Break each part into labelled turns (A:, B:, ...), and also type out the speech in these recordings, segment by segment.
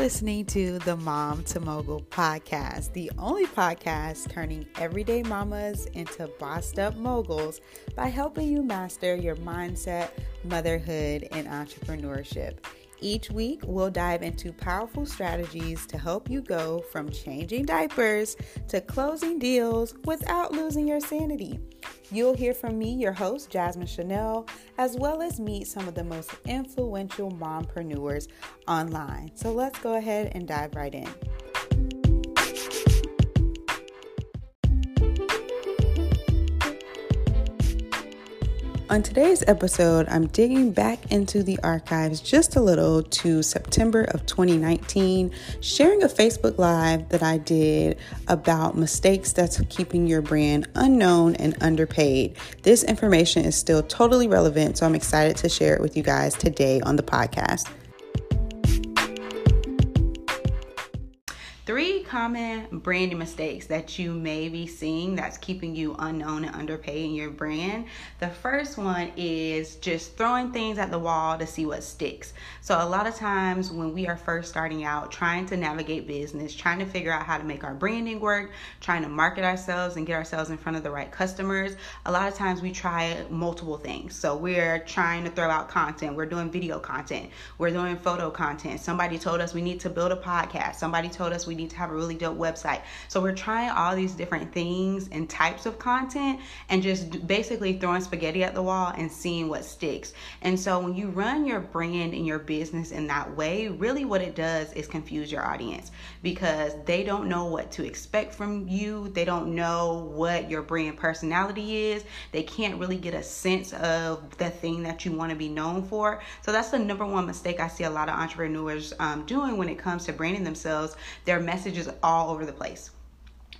A: listening to the Mom to Mogul podcast, the only podcast turning everyday mamas into bossed up moguls by helping you master your mindset, motherhood, and entrepreneurship. Each week, we'll dive into powerful strategies to help you go from changing diapers to closing deals without losing your sanity. You'll hear from me, your host, Jasmine Chanel, as well as meet some of the most influential mompreneurs online. So let's go ahead and dive right in. On today's episode, I'm digging back into the archives just a little to September of 2019, sharing a Facebook Live that I did about mistakes that's keeping your brand unknown and underpaid. This information is still totally relevant, so I'm excited to share it with you guys today on the podcast. Common branding mistakes that you may be seeing that's keeping you unknown and underpaid in your brand. The first one is just throwing things at the wall to see what sticks. So, a lot of times when we are first starting out, trying to navigate business, trying to figure out how to make our branding work, trying to market ourselves and get ourselves in front of the right customers, a lot of times we try multiple things. So, we're trying to throw out content, we're doing video content, we're doing photo content. Somebody told us we need to build a podcast, somebody told us we need to have a really dope website. So we're trying all these different things and types of content and just basically throwing spaghetti at the wall and seeing what sticks. And so when you run your brand and your business in that way, really what it does is confuse your audience because they don't know what to expect from you. They don't know what your brand personality is. They can't really get a sense of the thing that you want to be known for. So that's the number one mistake I see a lot of entrepreneurs um, doing when it comes to branding themselves. They're messages all over the place.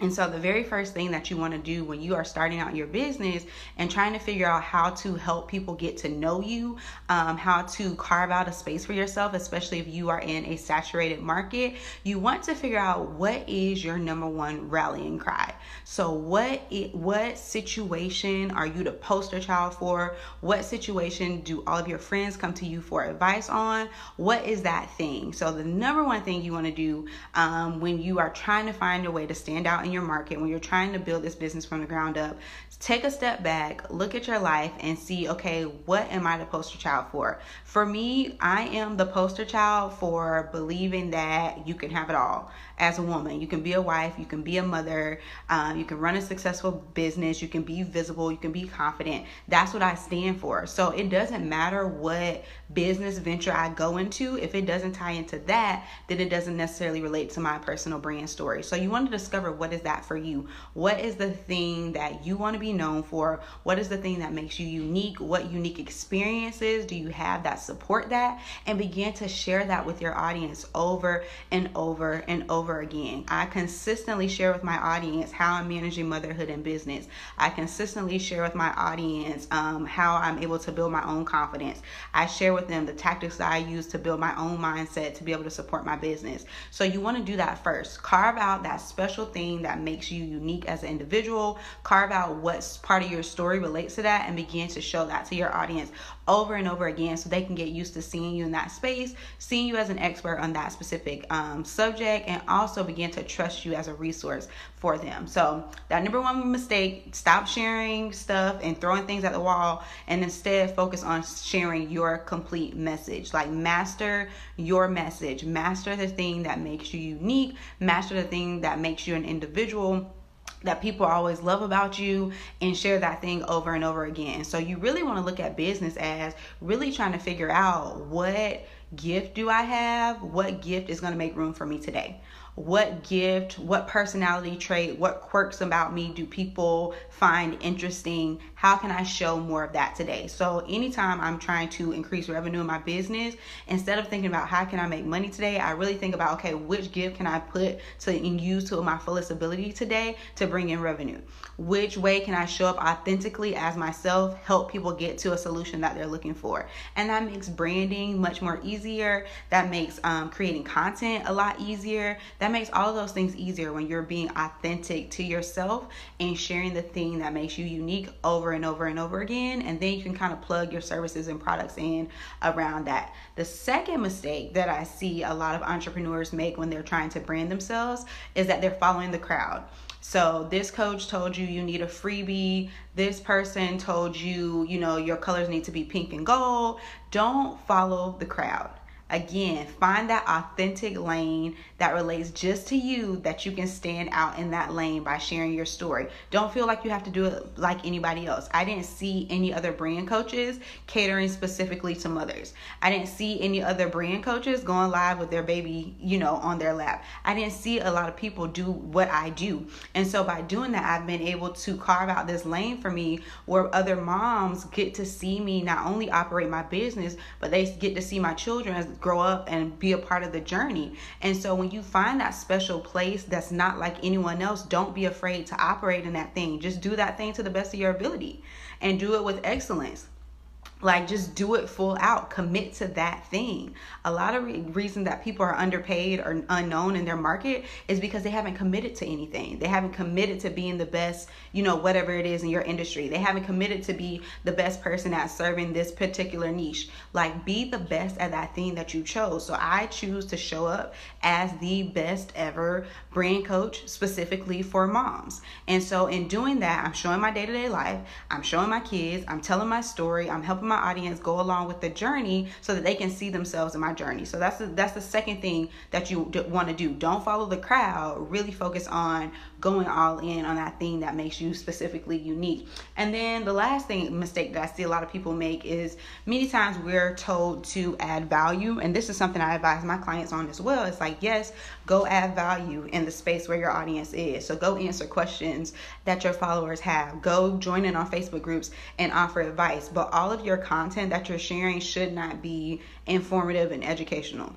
A: And so, the very first thing that you want to do when you are starting out your business and trying to figure out how to help people get to know you, um, how to carve out a space for yourself, especially if you are in a saturated market, you want to figure out what is your number one rallying cry. So, what it, what situation are you the poster child for? What situation do all of your friends come to you for advice on? What is that thing? So, the number one thing you want to do um, when you are trying to find a way to stand out in your market, when you're trying to build this business from the ground up, take a step back, look at your life, and see okay, what am I the poster child for? For me, I am the poster child for believing that you can have it all as a woman. You can be a wife, you can be a mother, um, you can run a successful business, you can be visible, you can be confident. That's what I stand for. So it doesn't matter what business venture I go into, if it doesn't tie into that, then it doesn't necessarily relate to my personal brand story. So you want to discover what is that for you? What is the thing that you want to be known for? What is the thing that makes you unique? What unique experiences do you have that support that? And begin to share that with your audience over and over and over over again. I consistently share with my audience how I'm managing motherhood and business. I consistently share with my audience um, how I'm able to build my own confidence. I share with them the tactics that I use to build my own mindset to be able to support my business. So you want to do that first. Carve out that special thing that makes you unique as an individual. Carve out what part of your story relates to that and begin to show that to your audience over and over again so they can get used to seeing you in that space, seeing you as an expert on that specific um, subject, and also begin to trust you as a resource for them. So, that number one mistake stop sharing stuff and throwing things at the wall, and instead focus on sharing your complete message. Like, master your message, master the thing that makes you unique, master the thing that makes you an individual that people always love about you and share that thing over and over again. So you really want to look at business as really trying to figure out what gift do I have? What gift is going to make room for me today? What gift, what personality trait, what quirks about me do people find interesting? How can I show more of that today? So, anytime I'm trying to increase revenue in my business, instead of thinking about how can I make money today, I really think about okay, which gift can I put to and use to my fullest ability today to bring in revenue? Which way can I show up authentically as myself, help people get to a solution that they're looking for? And that makes branding much more easier. That makes um, creating content a lot easier. That makes all of those things easier when you're being authentic to yourself and sharing the thing that makes you unique over and over and over again. And then you can kind of plug your services and products in around that. The second mistake that I see a lot of entrepreneurs make when they're trying to brand themselves is that they're following the crowd. So this coach told you you need a freebie. This person told you, you know, your colors need to be pink and gold. Don't follow the crowd. Again, find that authentic lane that relates just to you that you can stand out in that lane by sharing your story. Don't feel like you have to do it like anybody else. I didn't see any other brand coaches catering specifically to mothers. I didn't see any other brand coaches going live with their baby, you know, on their lap. I didn't see a lot of people do what I do. And so by doing that, I've been able to carve out this lane for me where other moms get to see me not only operate my business, but they get to see my children as grow up and be a part of the journey. And so when you find that special place that's not like anyone else, don't be afraid to operate in that thing. Just do that thing to the best of your ability and do it with excellence like just do it full out. Commit to that thing. A lot of re- reason that people are underpaid or unknown in their market is because they haven't committed to anything. They haven't committed to being the best you know whatever it is in your industry. They haven't committed to be the best person at serving this particular niche. Like be the best at that thing that you chose. So i choose to show up as the best ever brand coach specifically for moms. And so in doing that i'm showing my day-to-day life. I'm showing my kids. I'm telling my story. I'm helping my audience go along with the journey so that they can see themselves in my journey. So that's the, that's the second thing that you want to do. Don't follow the crowd. Really focus on going all in on that thing that makes you specifically unique. And then the last thing mistake that I see a lot of people make is many times we're told to add value, and this is something I advise my clients on as well. It's like yes, go add value in the space where your audience is. So go answer questions that your followers have. Go join in on Facebook groups and offer advice. But all of your content that you're sharing should not be informative and educational.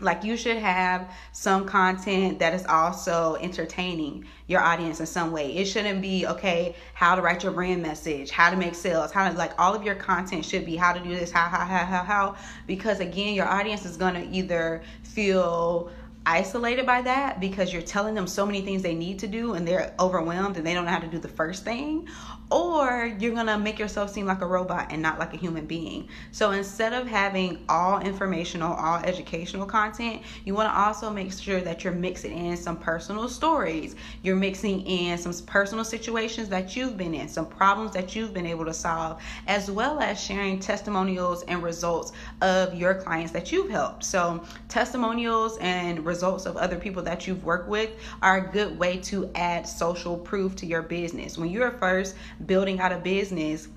A: Like you should have some content that is also entertaining your audience in some way. It shouldn't be okay, how to write your brand message, how to make sales, how to like all of your content should be how to do this, how, how, how, how, how. Because again, your audience is gonna either feel isolated by that because you're telling them so many things they need to do and they're overwhelmed and they don't know how to do the first thing or you're gonna make yourself seem like a robot and not like a human being. So instead of having all informational, all educational content, you wanna also make sure that you're mixing in some personal stories. You're mixing in some personal situations that you've been in, some problems that you've been able to solve, as well as sharing testimonials and results of your clients that you've helped. So testimonials and results of other people that you've worked with are a good way to add social proof to your business. When you're first building out a business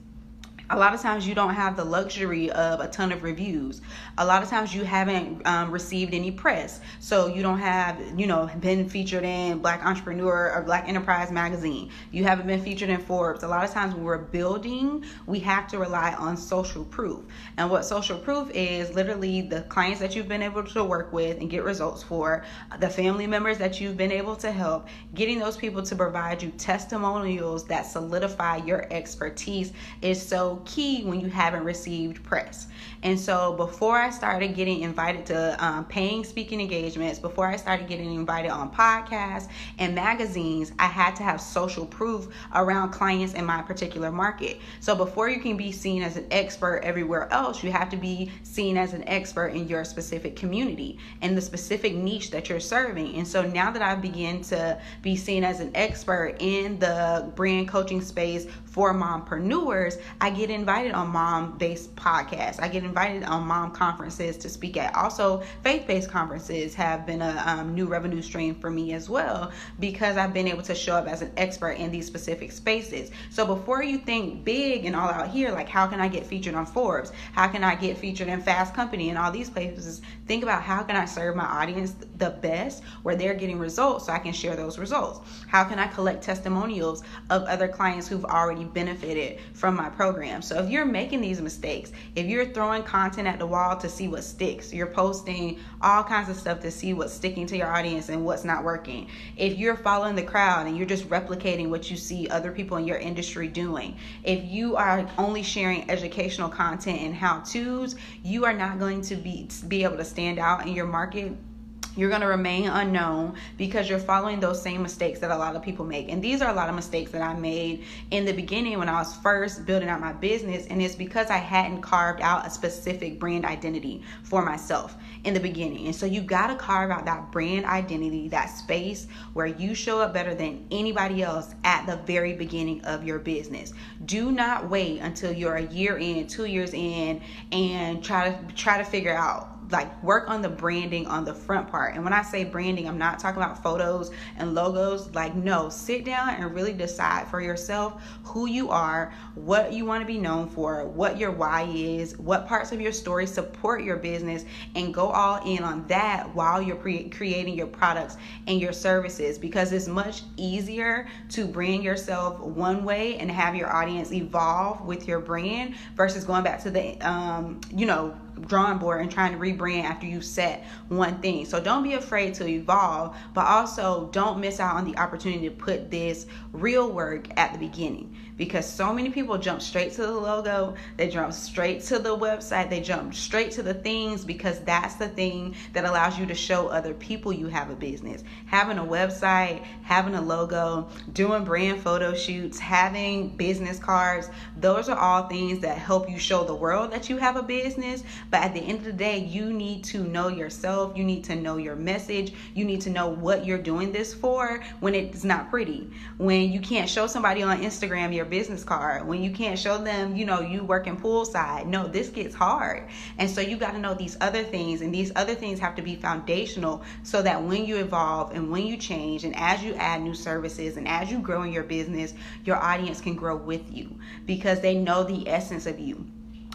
A: a lot of times you don't have the luxury of a ton of reviews. A lot of times you haven't um, received any press. So you don't have you know been featured in black entrepreneur or black enterprise magazine. You haven't been featured in forbes. A lot of times when we're building we have to rely on social proof. And what social proof is literally the clients that you've been able to work with and get results for the family members that you've been able to help getting those people to provide you testimonials that solidify your expertise is so key when you haven't received press. And so before I started getting invited to um, paying speaking engagements, before I started getting invited on podcasts and magazines, I had to have social proof around clients in my particular market. So before you can be seen as an expert everywhere else, you have to be seen as an expert in your specific community and the specific niche that you're serving. And so now that I begin to be seen as an expert in the brand coaching space for mompreneurs, I get invited on mom based podcasts. I get invited on mom conferences to speak at. Also, faith based conferences have been a um, new revenue stream for me as well because I've been able to show up as an expert in these specific spaces. So, before you think big and all out here, like how can I get featured on Forbes? How can I get featured in Fast Company and all these places? Think about how can I serve my audience the best where they're getting results so I can share those results. How can I collect testimonials of other clients who've already benefited from my program? So if you're making these mistakes, if you're throwing content at the wall to see what sticks, you're posting all kinds of stuff to see what's sticking to your audience and what's not working. If you're following the crowd and you're just replicating what you see other people in your industry doing, if you are only sharing educational content and how-tos, you are not going to be be able to stand out in your market you're going to remain unknown because you're following those same mistakes that a lot of people make. And these are a lot of mistakes that I made in the beginning when I was first building out my business. And it's because I hadn't carved out a specific brand identity for myself in the beginning. And so you got to carve out that brand identity, that space where you show up better than anybody else at the very beginning of your business. Do not wait until you're a year in, two years in, and try to try to figure out like work on the branding on the front part. And when I say branding, I'm not talking about photos and logos. Like, no, sit down and really decide for yourself who you are, what you want to be known for, what your why is, what parts of your story support your business, and go all in on that while you're pre- creating your products and your services because it's much easier to brand yourself one way and have your audience evolve with your brand versus going back to the um, you know drawing board and trying to rebrand after you set one thing. So don't be afraid to evolve, but also don't miss out on the opportunity to put this real work at the beginning because so many people jump straight to the logo, they jump straight to the website, they jump straight to the things because that's the thing that allows you to show other people you have a business. Having a website, having a logo, doing brand photo shoots, having business cards, those are all things that help you show the world that you have a business. But at the end of the day, you need to know yourself, you need to know your message, you need to know what you're doing this for when it's not pretty. When you can't show somebody on Instagram your business card, when you can't show them, you know, you work working poolside. No, this gets hard. And so you got to know these other things, and these other things have to be foundational so that when you evolve and when you change, and as you add new services and as you grow in your business, your audience can grow with you because they know the essence of you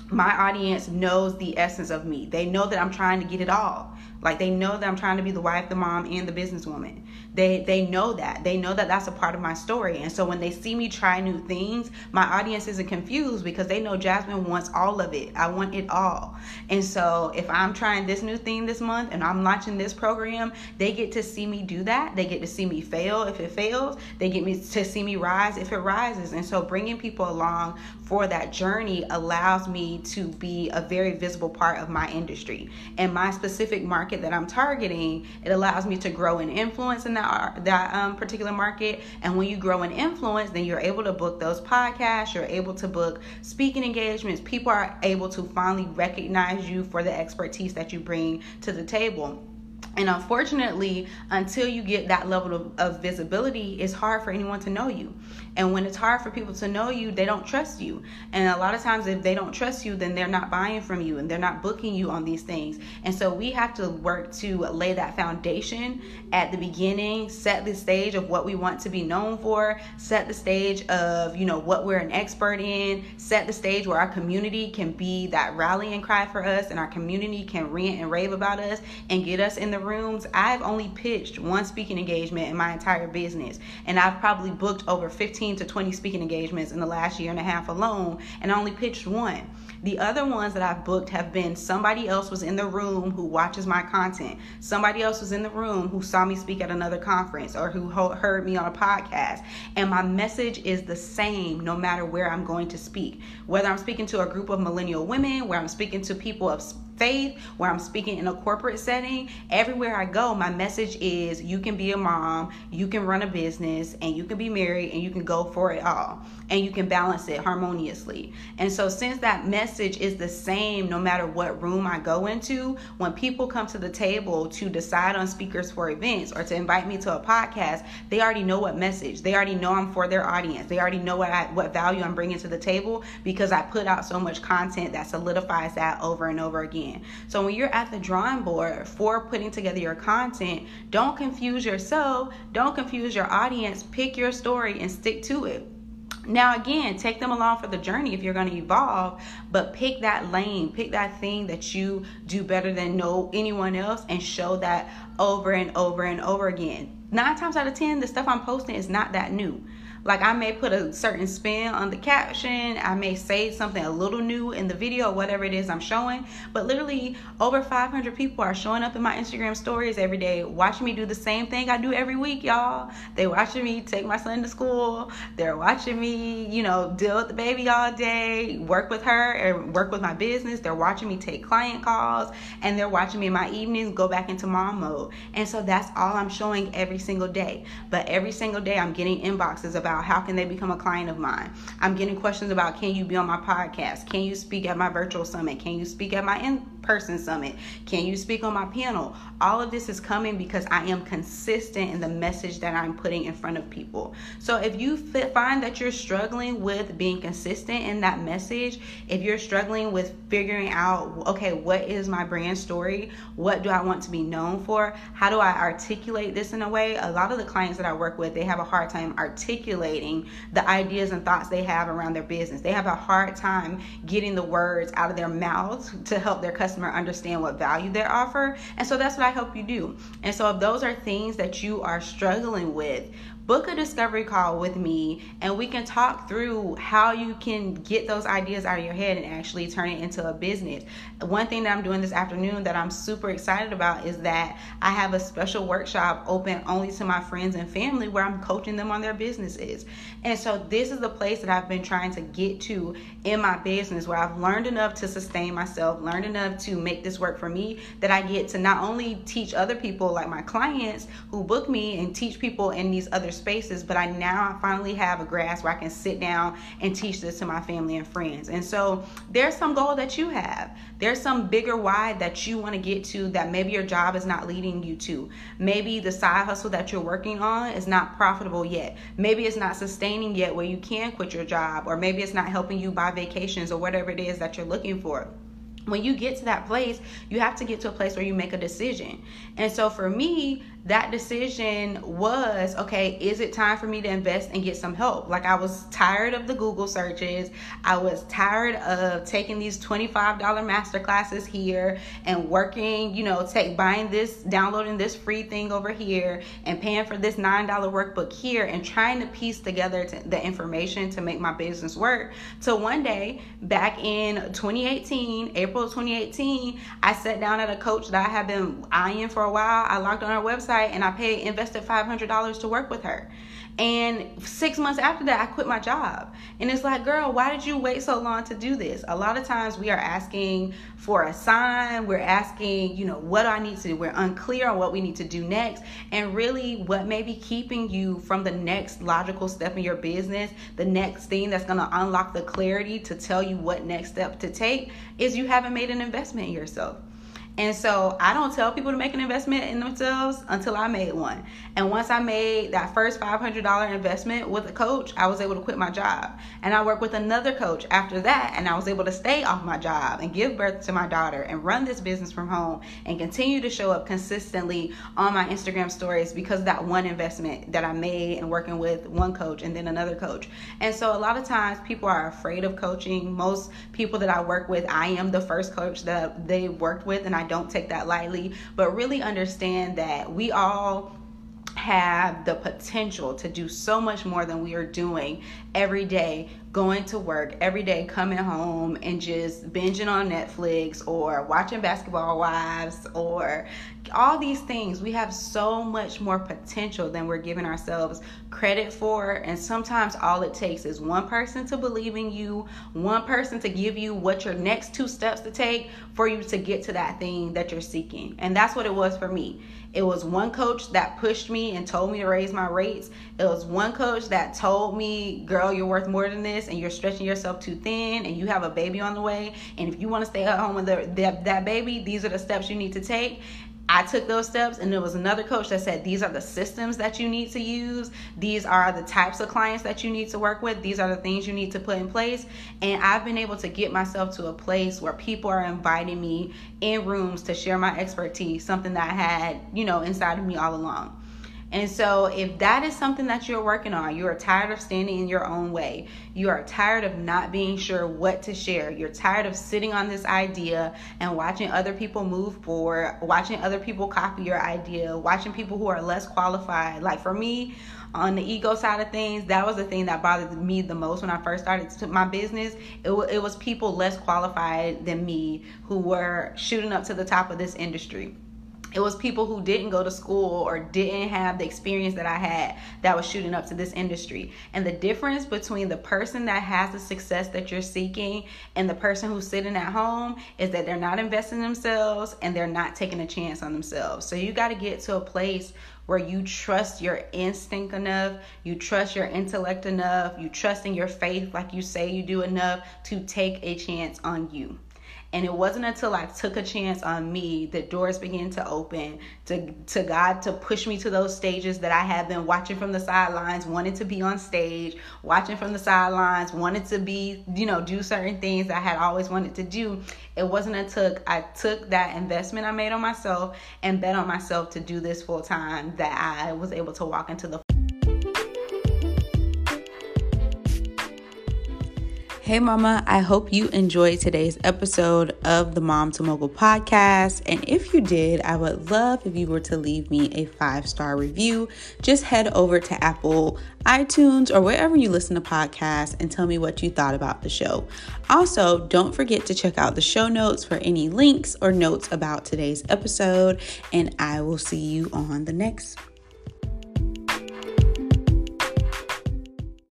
A: my audience knows the essence of me. They know that I'm trying to get it all. Like they know that I'm trying to be the wife, the mom, and the businesswoman. They they know that. They know that that's a part of my story. And so when they see me try new things, my audience isn't confused because they know Jasmine wants all of it. I want it all. And so if I'm trying this new thing this month and I'm launching this program, they get to see me do that. They get to see me fail if it fails. They get me to see me rise if it rises. And so bringing people along for that journey allows me to be a very visible part of my industry and my specific market that I'm targeting. It allows me to grow and influence in that that um, particular market. And when you grow in influence, then you're able to book those podcasts. You're able to book speaking engagements. People are able to finally recognize you for the expertise that you bring to the table. And unfortunately, until you get that level of, of, visibility, it's hard for anyone to know you. And when it's hard for people to know you, they don't trust you. And a lot of times, if they don't trust you, then they're not buying from you and they're not booking you on these things. And so we have to work to lay that foundation at the beginning, set the stage of what we want to be known for, set the stage of, you know, what we're an expert in, set the stage where our community can be that rallying cry for us and our community can rant and rave about us and get us in the rooms. I've only pitched one speaking engagement in my entire business, and I've probably booked over 15 to 20 speaking engagements in the last year and a half alone, and I only pitched one. The other ones that I've booked have been somebody else was in the room who watches my content. Somebody else was in the room who saw me speak at another conference or who heard me on a podcast. And my message is the same no matter where I'm going to speak. Whether I'm speaking to a group of millennial women, where I'm speaking to people of faith, where I'm speaking in a corporate setting, everywhere I go, my message is you can be a mom, you can run a business, and you can be married, and you can go for it all, and you can balance it harmoniously. And so, since that message is the same no matter what room I go into, when people come to the table to decide on speakers for events or to invite me to a podcast, they already know what message, they already know I'm for their audience, they already know what I, what value I'm bringing to the table because I put out so much content that solidifies that over and over again. So when you're at the drawing board for putting together your content, don't confuse yourself, don't confuse your audience. Pick your story and stick to it. Now, again, take them along for the journey if you're going to evolve, but pick that lane, pick that thing that you do better than no anyone else, and show that over and over and over again. Nine times out of ten, the stuff I'm posting is not that new Like I may put a certain spin on the caption, I may say something a little new in the video, whatever it is I'm showing, but literally over 500 people are showing up in my Instagram stories every day, watching me do the same thing I do every week, y'all. They watching me take my son to school. They're watching me, you know, deal with the baby all day, work with her, and work with my business. They're watching me take client calls, and they're watching me in my evenings go back into mom mode. And so that's all I'm showing every single day. But every single day, I'm getting inboxes about how can they become a client of mine. I'm getting questions about can you be on my podcast? Can you speak at my virtual summit? Can you speak at my in person summit? Can you speak on my panel? All of this is coming because I am consistent in the message that I'm putting in front of people. So if you find that you're struggling with being consistent in that message, if you're struggling with figuring out, okay, what is my brand story? What do I want to be known for? How do I articulate this in a way? A lot of the clients that I work with, they have a hard time articulating the ideas and thoughts they have around their business. They have a hard time getting the words out of their mouths to help their customer understand what value they offer. And so that's what I help you do. And so if those are things that you are struggling with, book a discovery call with me and we can talk through how you can get those ideas out of your head and actually turn it into a business. One thing that I'm doing this afternoon that I'm super excited about is that I have a special workshop open only to my friends and family where I'm coaching them on their businesses. And so this is the place that I've been trying to get to in my business where I've learned enough to sustain myself, learned enough to make this work for me that I get to not only teach other people like my clients who book me and teach people in these other spaces, but I now I finally have a grasp where I can sit down and teach this to my family and friends. And so there's some goal that you have. There's some bigger why that you want to get to that maybe your job is not leading you to. Maybe the side hustle that you're working on is not profitable yet. Maybe it's not sustaining yet where you can quit your job, or maybe it's not helping you buy vacations or whatever it is that you're looking for when you get to that place, you have to get to a place where you make a decision. And so for me, that decision was okay, is it time for me to invest and get some help? Like, I was tired of the Google searches. I was tired of taking these $25 master classes here and working, you know, take buying this, downloading this free thing over here and paying for this $9 workbook here and trying to piece together to, the information to make my business work. So one day back in 2018, April of 2018, I sat down at a coach that I had been eyeing for a while. I logged on her website website and I paid invested $500 to work with her. And six months after that, I quit my job. And it's like, girl, why did you wait so long to do this? A lot of times we are asking for a sign. We're asking, you know, what do I need to do? We're unclear on what we need to do next. And really, what may be keeping you from the next logical step in your business, the next thing that's going to unlock the clarity to tell you what next step to take, is you haven't made an investment in yourself. And so I don't tell people to make an investment in themselves until I made one. And once I made that first $500 investment with a coach, I was able to quit my job. And I worked with another coach after that, and I was able to stay off my job and give birth to my daughter and run this business from home and continue to show up consistently on my Instagram stories because of that one investment that I made and working with one coach and then another coach. And so a lot of times people are afraid of coaching. Most people that I work with, I am the first coach that they worked with, and I don't take that lightly, but really understand that we all have the potential to do so much more than we are doing every day going to work every day coming home and just binging on netflix or watching basketball wives or all these things. We have so much more potential than we're giving ourselves credit for. And sometimes all it takes is one person to believe in you one person to give you what your next two steps to take for you to get to that thing that you're seeking. And that's what it was for me. It was one coach that pushed me and told me to raise my rates. It was one coach that told me, girl, you're worth more than this and you're stretching yourself too thin and you have a baby on the way. And if you want to stay at home with the, that baby, these are the steps you need to take. I took those steps, and there was another coach that said, These are the systems that you need to use. These are the types of clients that you need to work with. These are the things you need to put in place. And I've been able to get myself to a place where people are inviting me in rooms to share my expertise, something that I had, you know, inside of me all along. And so, if that is something that you're working on, you are tired of standing in your own way, you are tired of not being sure what to share, you're tired of sitting on this idea and watching other people move forward, watching other people copy your idea, watching people who are less qualified. Like for me, on the ego side of things, that was the thing that bothered me the most when I first started my business. It, w- it was people less qualified than me who were shooting up to the top of this industry it was people who didn't go to school or didn't have the experience that I had that was shooting up to this industry. And the difference between the person that has the success that you're seeking and the person who's sitting at home is that they're not investing in themselves and they're not taking a chance on themselves. So you got to get to a place where you trust your instinct enough, you trust your intellect enough, you trust in your faith like you say you do enough to take a chance on you. And it wasn't until I took a chance on me that doors began to open to, to God to push me to those stages that I had been watching from the sidelines, wanted to be on stage, watching from the sidelines, wanted to be, you know, do certain things I had always wanted to do. It wasn't until I took that investment I made on myself and bet on myself to do this full time that I was able to walk into the Hey, Mama, I hope you enjoyed today's episode of the Mom to Mogul podcast. And if you did, I would love if you were to leave me a five star review. Just head over to Apple, iTunes, or wherever you listen to podcasts and tell me what you thought about the show. Also, don't forget to check out the show notes for any links or notes about today's episode. And I will see you on the next